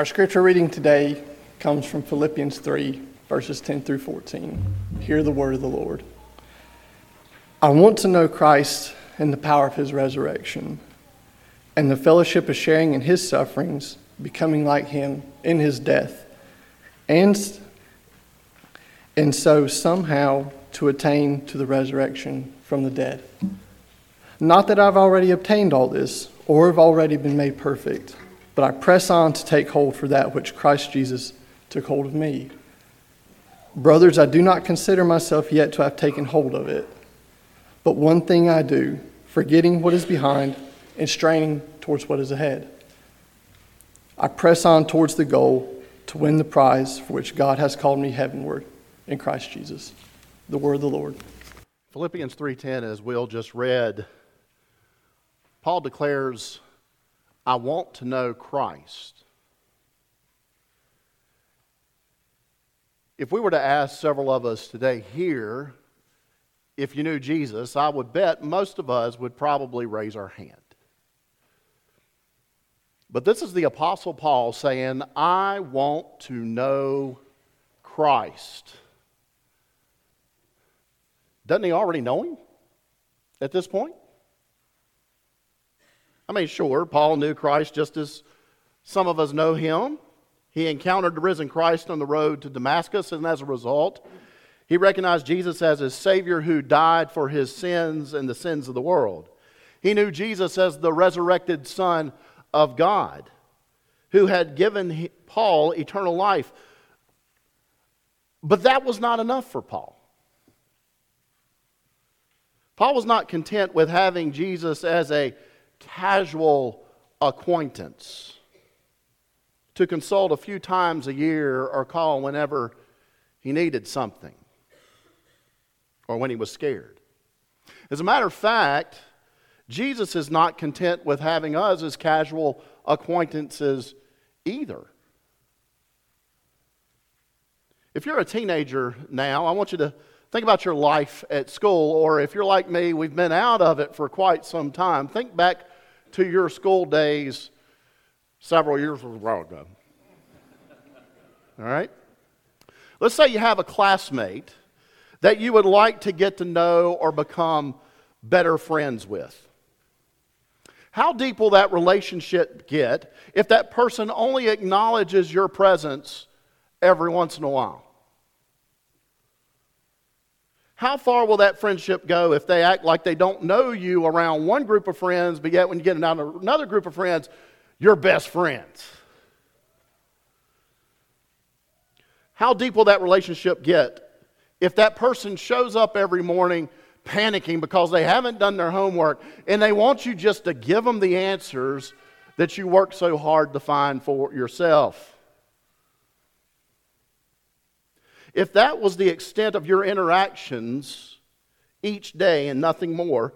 Our scripture reading today comes from Philippians 3, verses 10 through 14. Hear the word of the Lord. I want to know Christ and the power of his resurrection, and the fellowship of sharing in his sufferings, becoming like him in his death, and, and so somehow to attain to the resurrection from the dead. Not that I've already obtained all this or have already been made perfect, but I press on to take hold for that which Christ Jesus took hold of me. Brothers, I do not consider myself yet to have taken hold of it. But one thing I do, forgetting what is behind and straining towards what is ahead. I press on towards the goal to win the prize for which God has called me heavenward in Christ Jesus. The word of the Lord. Philippians 3:10 as Will just read Paul declares I want to know Christ. If we were to ask several of us today here if you knew Jesus, I would bet most of us would probably raise our hand. But this is the Apostle Paul saying, I want to know Christ. Doesn't he already know him at this point? I mean, sure, Paul knew Christ just as some of us know him. He encountered the risen Christ on the road to Damascus, and as a result, he recognized Jesus as his Savior who died for his sins and the sins of the world. He knew Jesus as the resurrected Son of God who had given Paul eternal life. But that was not enough for Paul. Paul was not content with having Jesus as a casual acquaintance to consult a few times a year or call whenever he needed something or when he was scared. As a matter of fact, Jesus is not content with having us as casual acquaintances either. If you're a teenager now, I want you to think about your life at school, or if you're like me, we've been out of it for quite some time. Think back to your school days several years ago. All right? Let's say you have a classmate that you would like to get to know or become better friends with. How deep will that relationship get if that person only acknowledges your presence every once in a while? How far will that friendship go if they act like they don't know you around one group of friends, but yet when you get another group of friends, you're best friends? How deep will that relationship get if that person shows up every morning panicking because they haven't done their homework and they want you just to give them the answers that you work so hard to find for yourself? If that was the extent of your interactions each day and nothing more,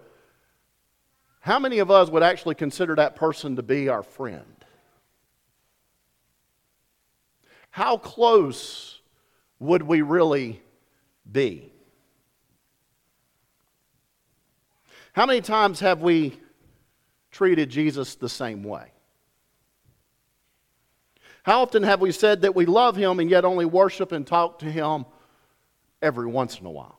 how many of us would actually consider that person to be our friend? How close would we really be? How many times have we treated Jesus the same way? How often have we said that we love Him and yet only worship and talk to Him every once in a while?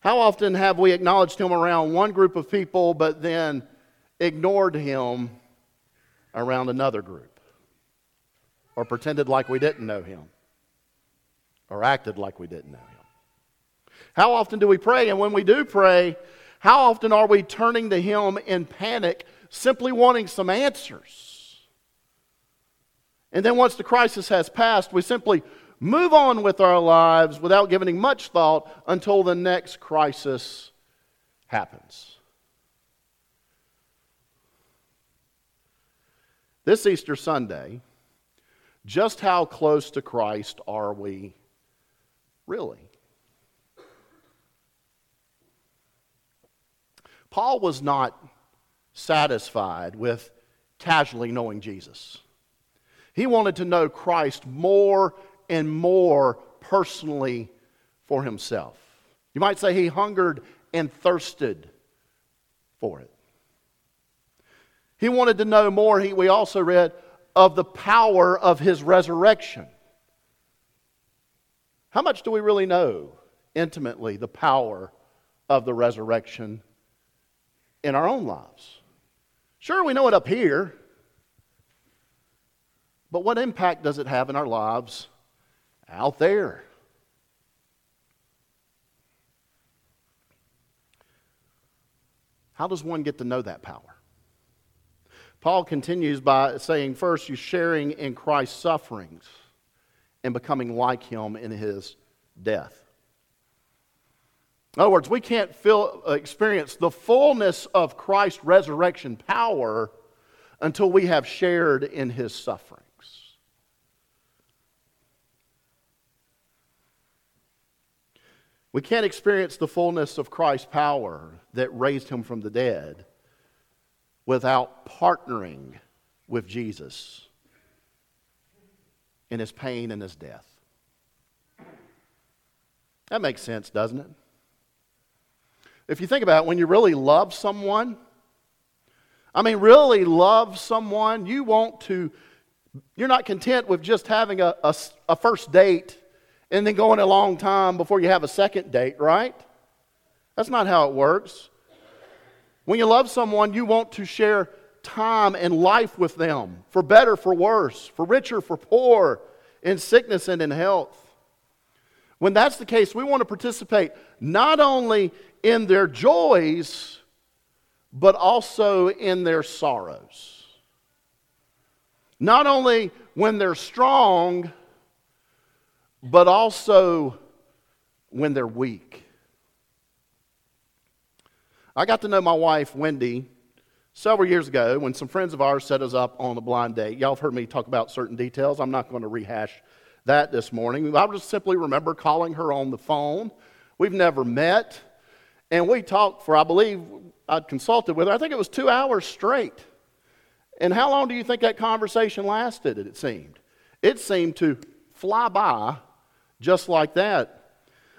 How often have we acknowledged Him around one group of people but then ignored Him around another group? Or pretended like we didn't know Him? Or acted like we didn't know Him? How often do we pray? And when we do pray, how often are we turning to Him in panic, simply wanting some answers? And then once the crisis has passed, we simply move on with our lives without giving much thought until the next crisis happens. This Easter Sunday, just how close to Christ are we really? Paul was not satisfied with casually knowing Jesus. He wanted to know Christ more and more personally for himself. You might say he hungered and thirsted for it. He wanted to know more, he, we also read, of the power of his resurrection. How much do we really know intimately the power of the resurrection in our own lives? Sure, we know it up here, but what impact does it have in our lives out there? How does one get to know that power? Paul continues by saying, first, you're sharing in Christ's sufferings and becoming like him in his death. In other words, we can't feel, uh, experience the fullness of Christ's resurrection power until we have shared in his sufferings. We can't experience the fullness of Christ's power that raised him from the dead without partnering with Jesus in his pain and his death. That makes sense, doesn't it? If you think about it, when you really love someone, I mean, really love someone, you want to, you're not content with just having a, a, a first date and then going a long time before you have a second date, right? That's not how it works. When you love someone, you want to share time and life with them, for better, for worse, for richer, for poor, in sickness and in health. When that's the case, we want to participate not only in their joys, but also in their sorrows. Not only when they're strong, but also when they're weak. I got to know my wife, Wendy, several years ago when some friends of ours set us up on a blind date. Y'all have heard me talk about certain details. I'm not going to rehash that this morning. I just simply remember calling her on the phone. We've never met. And we talked for, I believe, I'd consulted with her. I think it was two hours straight. And how long do you think that conversation lasted, it seemed? It seemed to fly by just like that.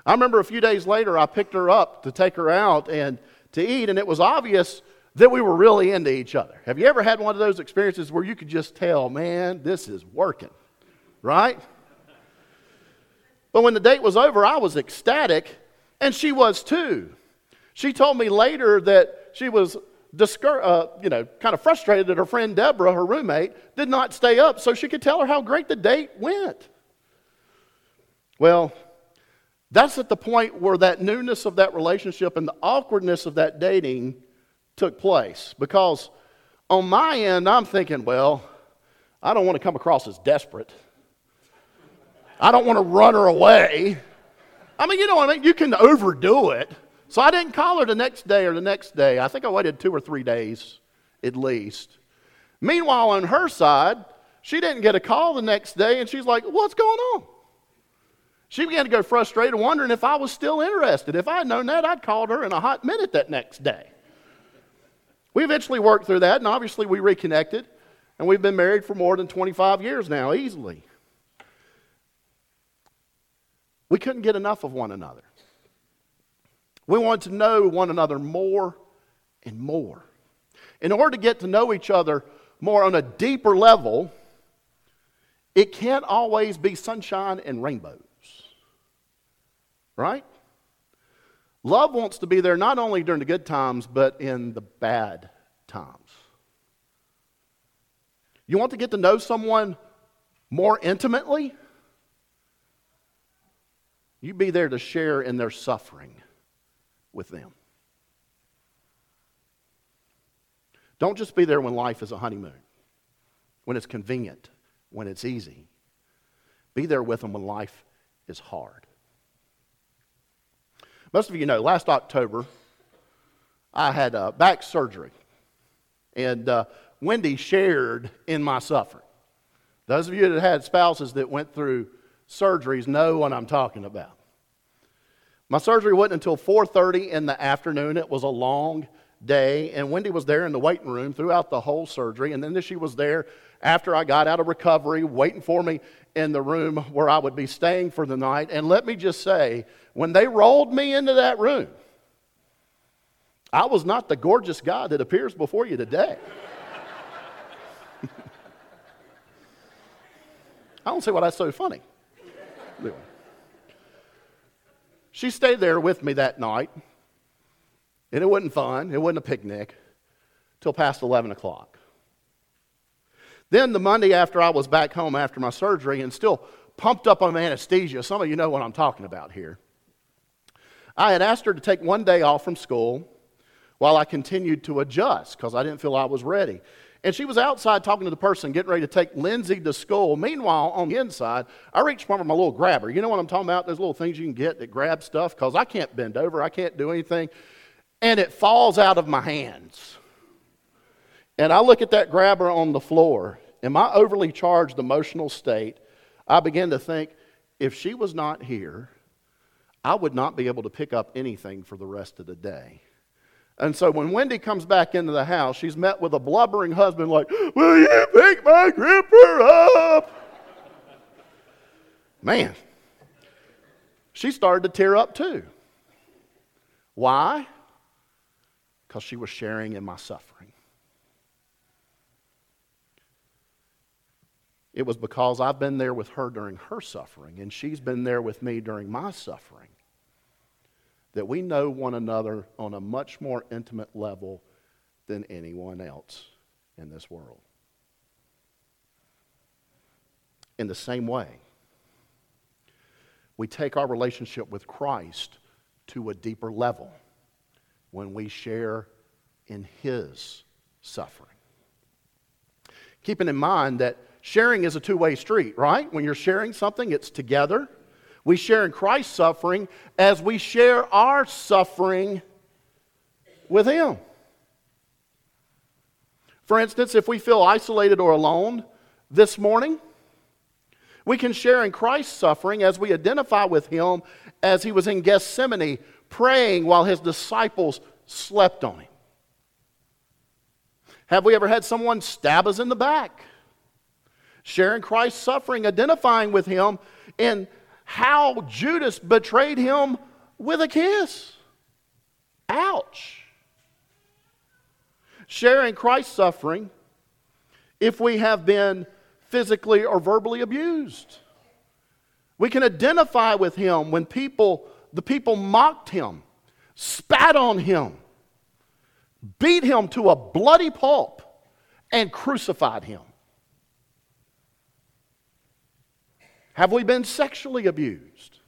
I remember a few days later, I picked her up to take her out and to eat, and it was obvious that we were really into each other. Have you ever had one of those experiences where you could just tell, man, this is working, right? But when the date was over, I was ecstatic, and she was too. She told me later that she was discour- uh, you know, kind of frustrated that her friend Deborah, her roommate, did not stay up so she could tell her how great the date went. Well, that's at the point where that newness of that relationship and the awkwardness of that dating took place. Because on my end, I'm thinking, well, I don't want to come across as desperate. I don't want to run her away. I mean, you know what I mean? You can overdo it. So I didn't call her the next day or the next day. I think I waited two or three days at least. Meanwhile, on her side, she didn't get a call the next day, and she's like, What's going on? She began to go frustrated, wondering if I was still interested. If I had known that, I'd called her in a hot minute that next day. We eventually worked through that, and obviously we reconnected, and we've been married for more than 25 years now, easily. We couldn't get enough of one another. We wanted to know one another more and more. In order to get to know each other more on a deeper level, it can't always be sunshine and rainbows. Right? Love wants to be there not only during the good times, but in the bad times. You want to get to know someone more intimately? You be there to share in their suffering with them. Don't just be there when life is a honeymoon, when it's convenient, when it's easy. Be there with them when life is hard. Most of you know, last October, I had uh, back surgery. And uh, Wendy shared in my suffering. Those of you that had spouses that went through surgeries know what I'm talking about. My surgery wasn't until 4:30 in the afternoon. It was a long day. And Wendy was there in the waiting room throughout the whole surgery. And then she was there after I got out of recovery, waiting for me in the room where I would be staying for the night. And let me just say, when they rolled me into that room, I was not the gorgeous guy that appears before you today. I don't see why that's so funny. She stayed there with me that night and it wasn't fun. It wasn't a picnic till past 11 o'clock. Then the Monday after I was back home after my surgery and still pumped up on anesthesia, some of you know what I'm talking about here. I had asked her to take one day off from school while I continued to adjust because I didn't feel I was ready. And she was outside talking to the person, getting ready to take Lindsay to school. Meanwhile, on the inside, I reached for my little grabber. You know what I'm talking about? Those little things you can get that grab stuff because I can't bend over, I can't do anything. And it falls out of my hands. And I look at that grabber on the floor. In my overly charged emotional state, I begin to think if she was not here, I would not be able to pick up anything for the rest of the day. And so when Wendy comes back into the house, she's met with a blubbering husband, like, Will you pick my gripper up? Man, she started to tear up too. Why? Because she was sharing in my suffering. It was because I've been there with her during her suffering, and she's been there with me during my suffering that we know one another on a much more intimate level than anyone else in this world. In the same way, we take our relationship with Christ to a deeper level when we share in His suffering. Keeping in mind that sharing is a two way street, right? When you're sharing something, it's together we share in Christ's suffering as we share our suffering with Him. For instance, if we feel isolated or alone this morning, we can share in Christ's suffering as we identify with Him as He was in Gethsemane praying while His disciples slept on Him. Have we ever had someone stab us in the back? Sharing Christ's suffering, identifying with Him in how Judas betrayed him with a kiss. Ouch. Sharing Christ's suffering if we have been physically or verbally abused. We can identify with him when people, the people mocked him, spat on him, beat him to a bloody pulp, and crucified him. Have we been sexually abused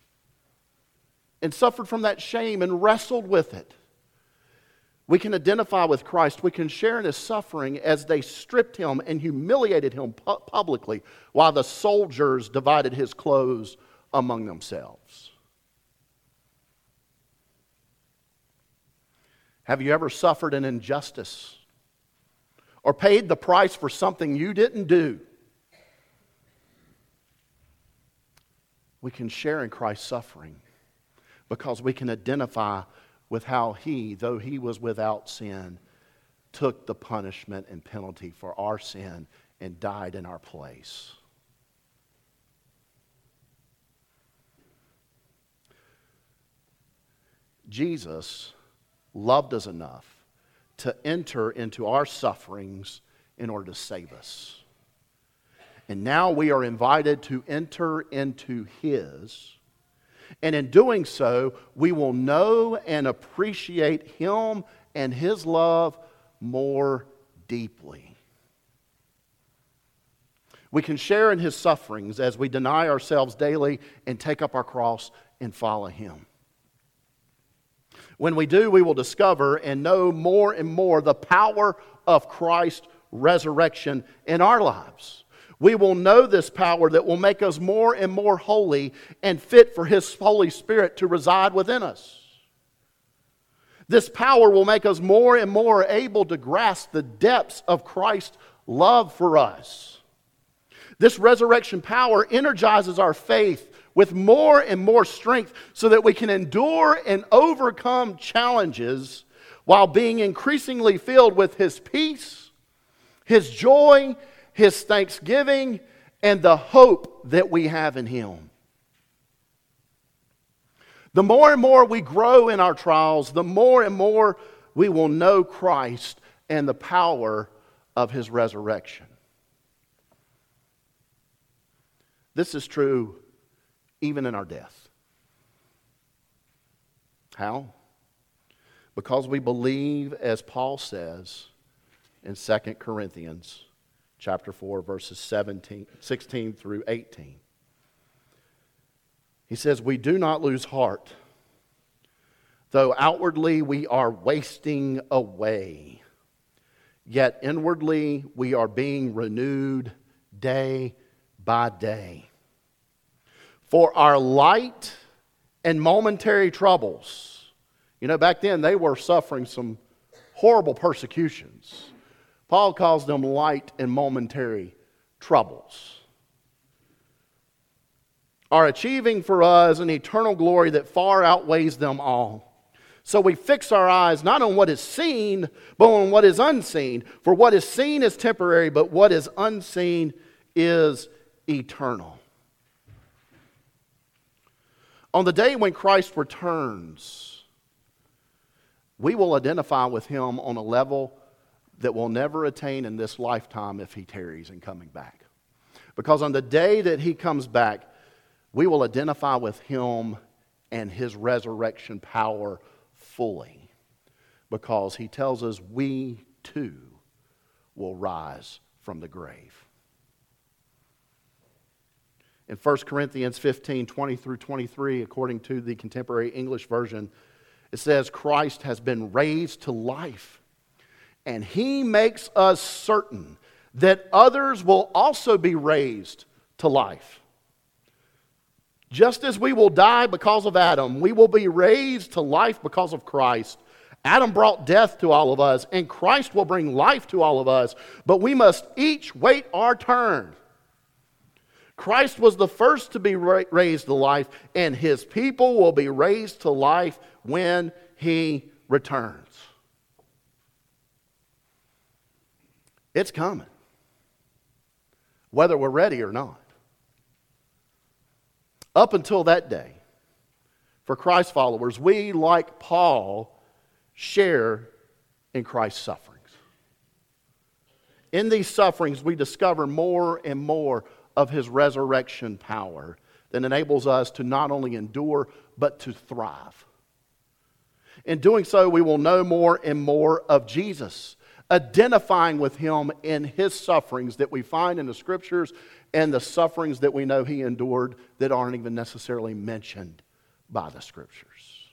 and suffered from that shame and wrestled with it? We can identify with Christ. We can share in his suffering as they stripped him and humiliated him pu- publicly while the soldiers divided his clothes among themselves. Have you ever suffered an injustice or paid the price for something you didn't do? we can share in Christ's suffering because we can identify with how he, though he was without sin, took the punishment and penalty for our sin and died in our place. Jesus loved us enough to enter into our sufferings in order to save us. And now we are invited to enter into His. And in doing so, we will know and appreciate Him and His love more deeply. We can share in His sufferings as we deny ourselves daily and take up our cross and follow Him. When we do, we will discover and know more and more the power of Christ's resurrection in our lives we will know this power that will make us more and more holy and fit for His Holy Spirit to reside within us. This power will make us more and more able to grasp the depths of Christ's love for us. This resurrection power energizes our faith with more and more strength so that we can endure and overcome challenges while being increasingly filled with His peace, His joy, his thanksgiving, and the hope that we have in him. The more and more we grow in our trials, the more and more we will know Christ and the power of his resurrection. This is true even in our death. How? Because we believe, as Paul says in 2 Corinthians chapter 4, verses 17, 16 through 18. He says, We do not lose heart, though outwardly we are wasting away, yet inwardly we are being renewed day by day. For our light and momentary troubles, you know, back then they were suffering some horrible persecutions. Paul calls them light and momentary troubles. Are achieving for us an eternal glory that far outweighs them all. So we fix our eyes not on what is seen, but on what is unseen. For what is seen is temporary, but what is unseen is eternal. On the day when Christ returns, we will identify with him on a level that we'll never attain in this lifetime if he tarries in coming back. Because on the day that he comes back, we will identify with him and his resurrection power fully. Because he tells us we too will rise from the grave. In 1 Corinthians 15 20 through 23, according to the contemporary English version, it says, Christ has been raised to life and he makes us certain that others will also be raised to life. Just as we will die because of Adam, we will be raised to life because of Christ. Adam brought death to all of us, and Christ will bring life to all of us, but we must each wait our turn. Christ was the first to be raised to life, and his people will be raised to life when he returns. It's coming, whether we're ready or not. Up until that day, for Christ followers, we, like Paul, share in Christ's sufferings. In these sufferings, we discover more and more of his resurrection power that enables us to not only endure, but to thrive. In doing so, we will know more and more of Jesus identifying with him in his sufferings that we find in the scriptures and the sufferings that we know he endured that aren't even necessarily mentioned by the scriptures.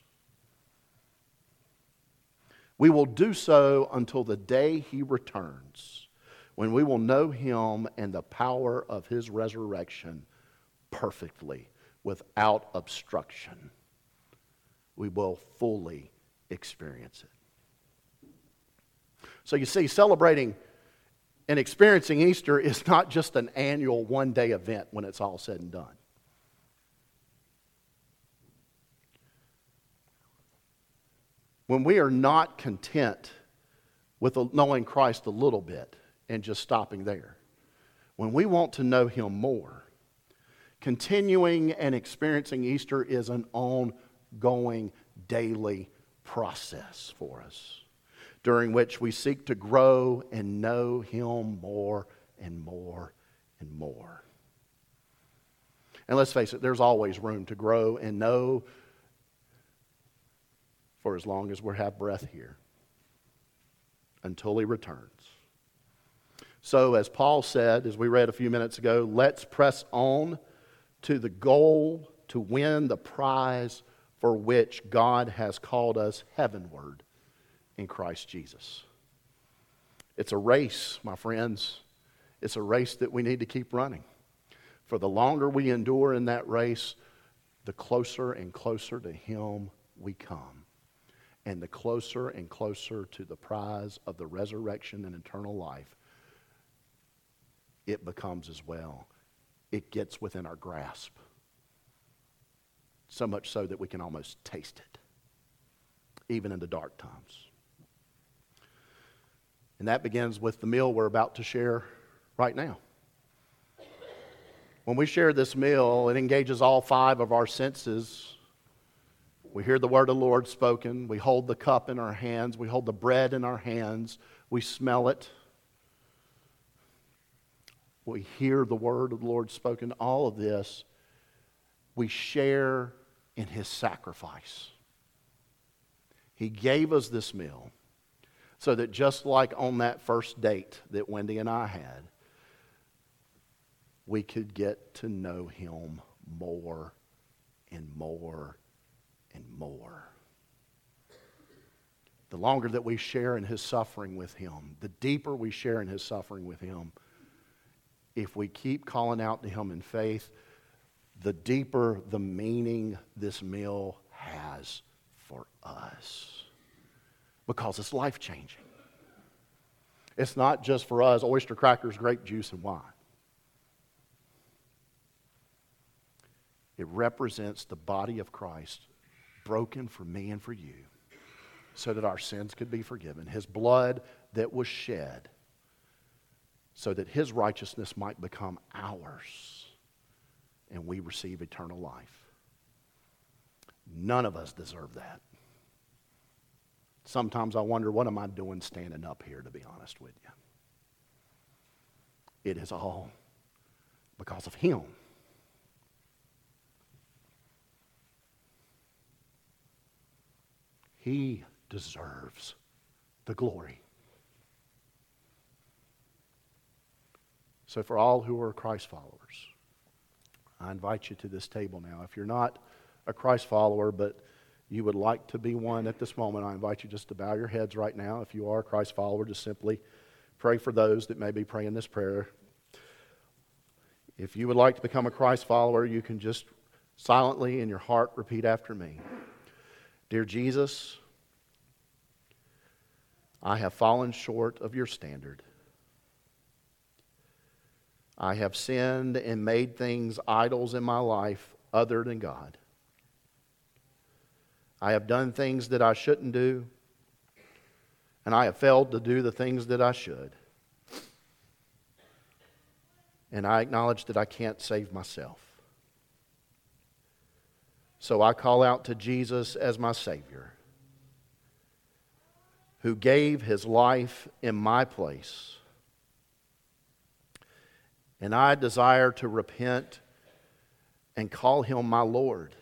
We will do so until the day he returns, when we will know him and the power of his resurrection perfectly, without obstruction. We will fully experience it. So you see, celebrating and experiencing Easter is not just an annual one day event when it's all said and done. When we are not content with knowing Christ a little bit and just stopping there, when we want to know Him more, continuing and experiencing Easter is an ongoing daily process for us during which we seek to grow and know Him more and more and more. And let's face it, there's always room to grow and know for as long as we have breath here until He returns. So, as Paul said, as we read a few minutes ago, let's press on to the goal to win the prize for which God has called us heavenward in Christ Jesus. It's a race, my friends. It's a race that we need to keep running. For the longer we endure in that race, the closer and closer to Him we come. And the closer and closer to the prize of the resurrection and eternal life it becomes as well. It gets within our grasp. So much so that we can almost taste it, even in the dark times. And that begins with the meal we're about to share right now. When we share this meal, it engages all five of our senses. We hear the word of the Lord spoken. We hold the cup in our hands. We hold the bread in our hands. We smell it. We hear the word of the Lord spoken, all of this, we share in his sacrifice. He gave us this meal so that just like on that first date that Wendy and I had, we could get to know him more and more and more. The longer that we share in his suffering with him, the deeper we share in his suffering with him, if we keep calling out to him in faith, the deeper the meaning this meal has for us. Because it's life changing. It's not just for us oyster crackers, grape juice, and wine. It represents the body of Christ broken for me and for you so that our sins could be forgiven. His blood that was shed so that his righteousness might become ours and we receive eternal life. None of us deserve that. Sometimes I wonder, what am I doing standing up here, to be honest with you? It is all because of him. He deserves the glory. So, for all who are Christ followers, I invite you to this table now. If you're not a Christ follower, but you would like to be one at this moment, I invite you just to bow your heads right now. If you are a Christ follower, just simply pray for those that may be praying this prayer. If you would like to become a Christ follower, you can just silently in your heart repeat after me Dear Jesus, I have fallen short of your standard. I have sinned and made things idols in my life other than God. I have done things that I shouldn't do, and I have failed to do the things that I should. And I acknowledge that I can't save myself. So I call out to Jesus as my Savior, who gave his life in my place and I desire to repent and call him my Lord.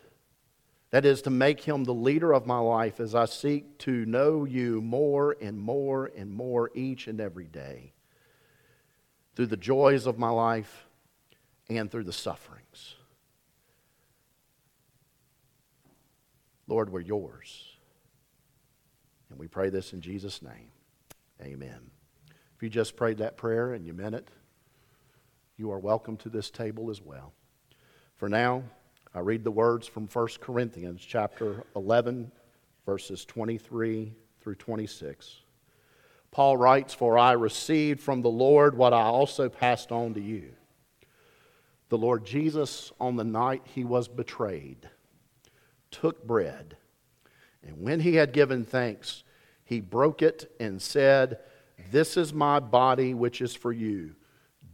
That is, to make him the leader of my life as I seek to know you more and more and more each and every day through the joys of my life and through the sufferings. Lord, we're yours. And we pray this in Jesus' name. Amen. If you just prayed that prayer and you meant it, you are welcome to this table as well. For now, I read the words from 1 Corinthians chapter 11, verses 23 through 26. Paul writes, For I received from the Lord what I also passed on to you. The Lord Jesus, on the night he was betrayed, took bread, and when he had given thanks, he broke it and said, This is my body, which is for you.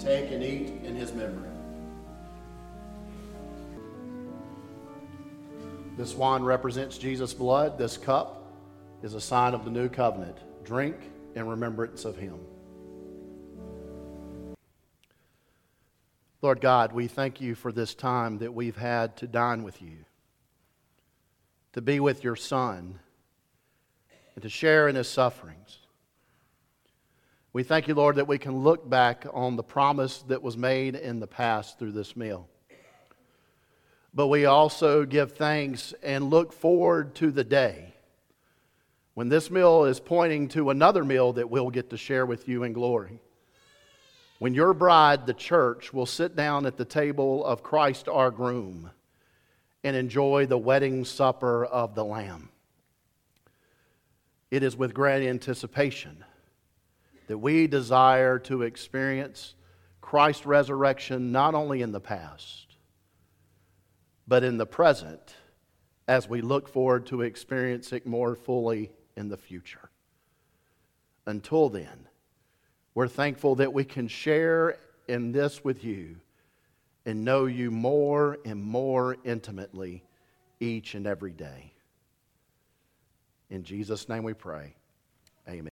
Take and eat in his memory. This wine represents Jesus' blood. This cup is a sign of the new covenant. Drink in remembrance of him. Lord God, we thank you for this time that we've had to dine with you, to be with your Son, and to share in his sufferings. We thank you, Lord, that we can look back on the promise that was made in the past through this meal. But we also give thanks and look forward to the day when this meal is pointing to another meal that we'll get to share with you in glory. When your bride, the church, will sit down at the table of Christ our groom and enjoy the wedding supper of the Lamb. It is with great anticipation that we desire to experience Christ's resurrection not only in the past, but in the present as we look forward to experience it more fully in the future. Until then, we're thankful that we can share in this with you and know you more and more intimately each and every day. In Jesus' name we pray. Amen.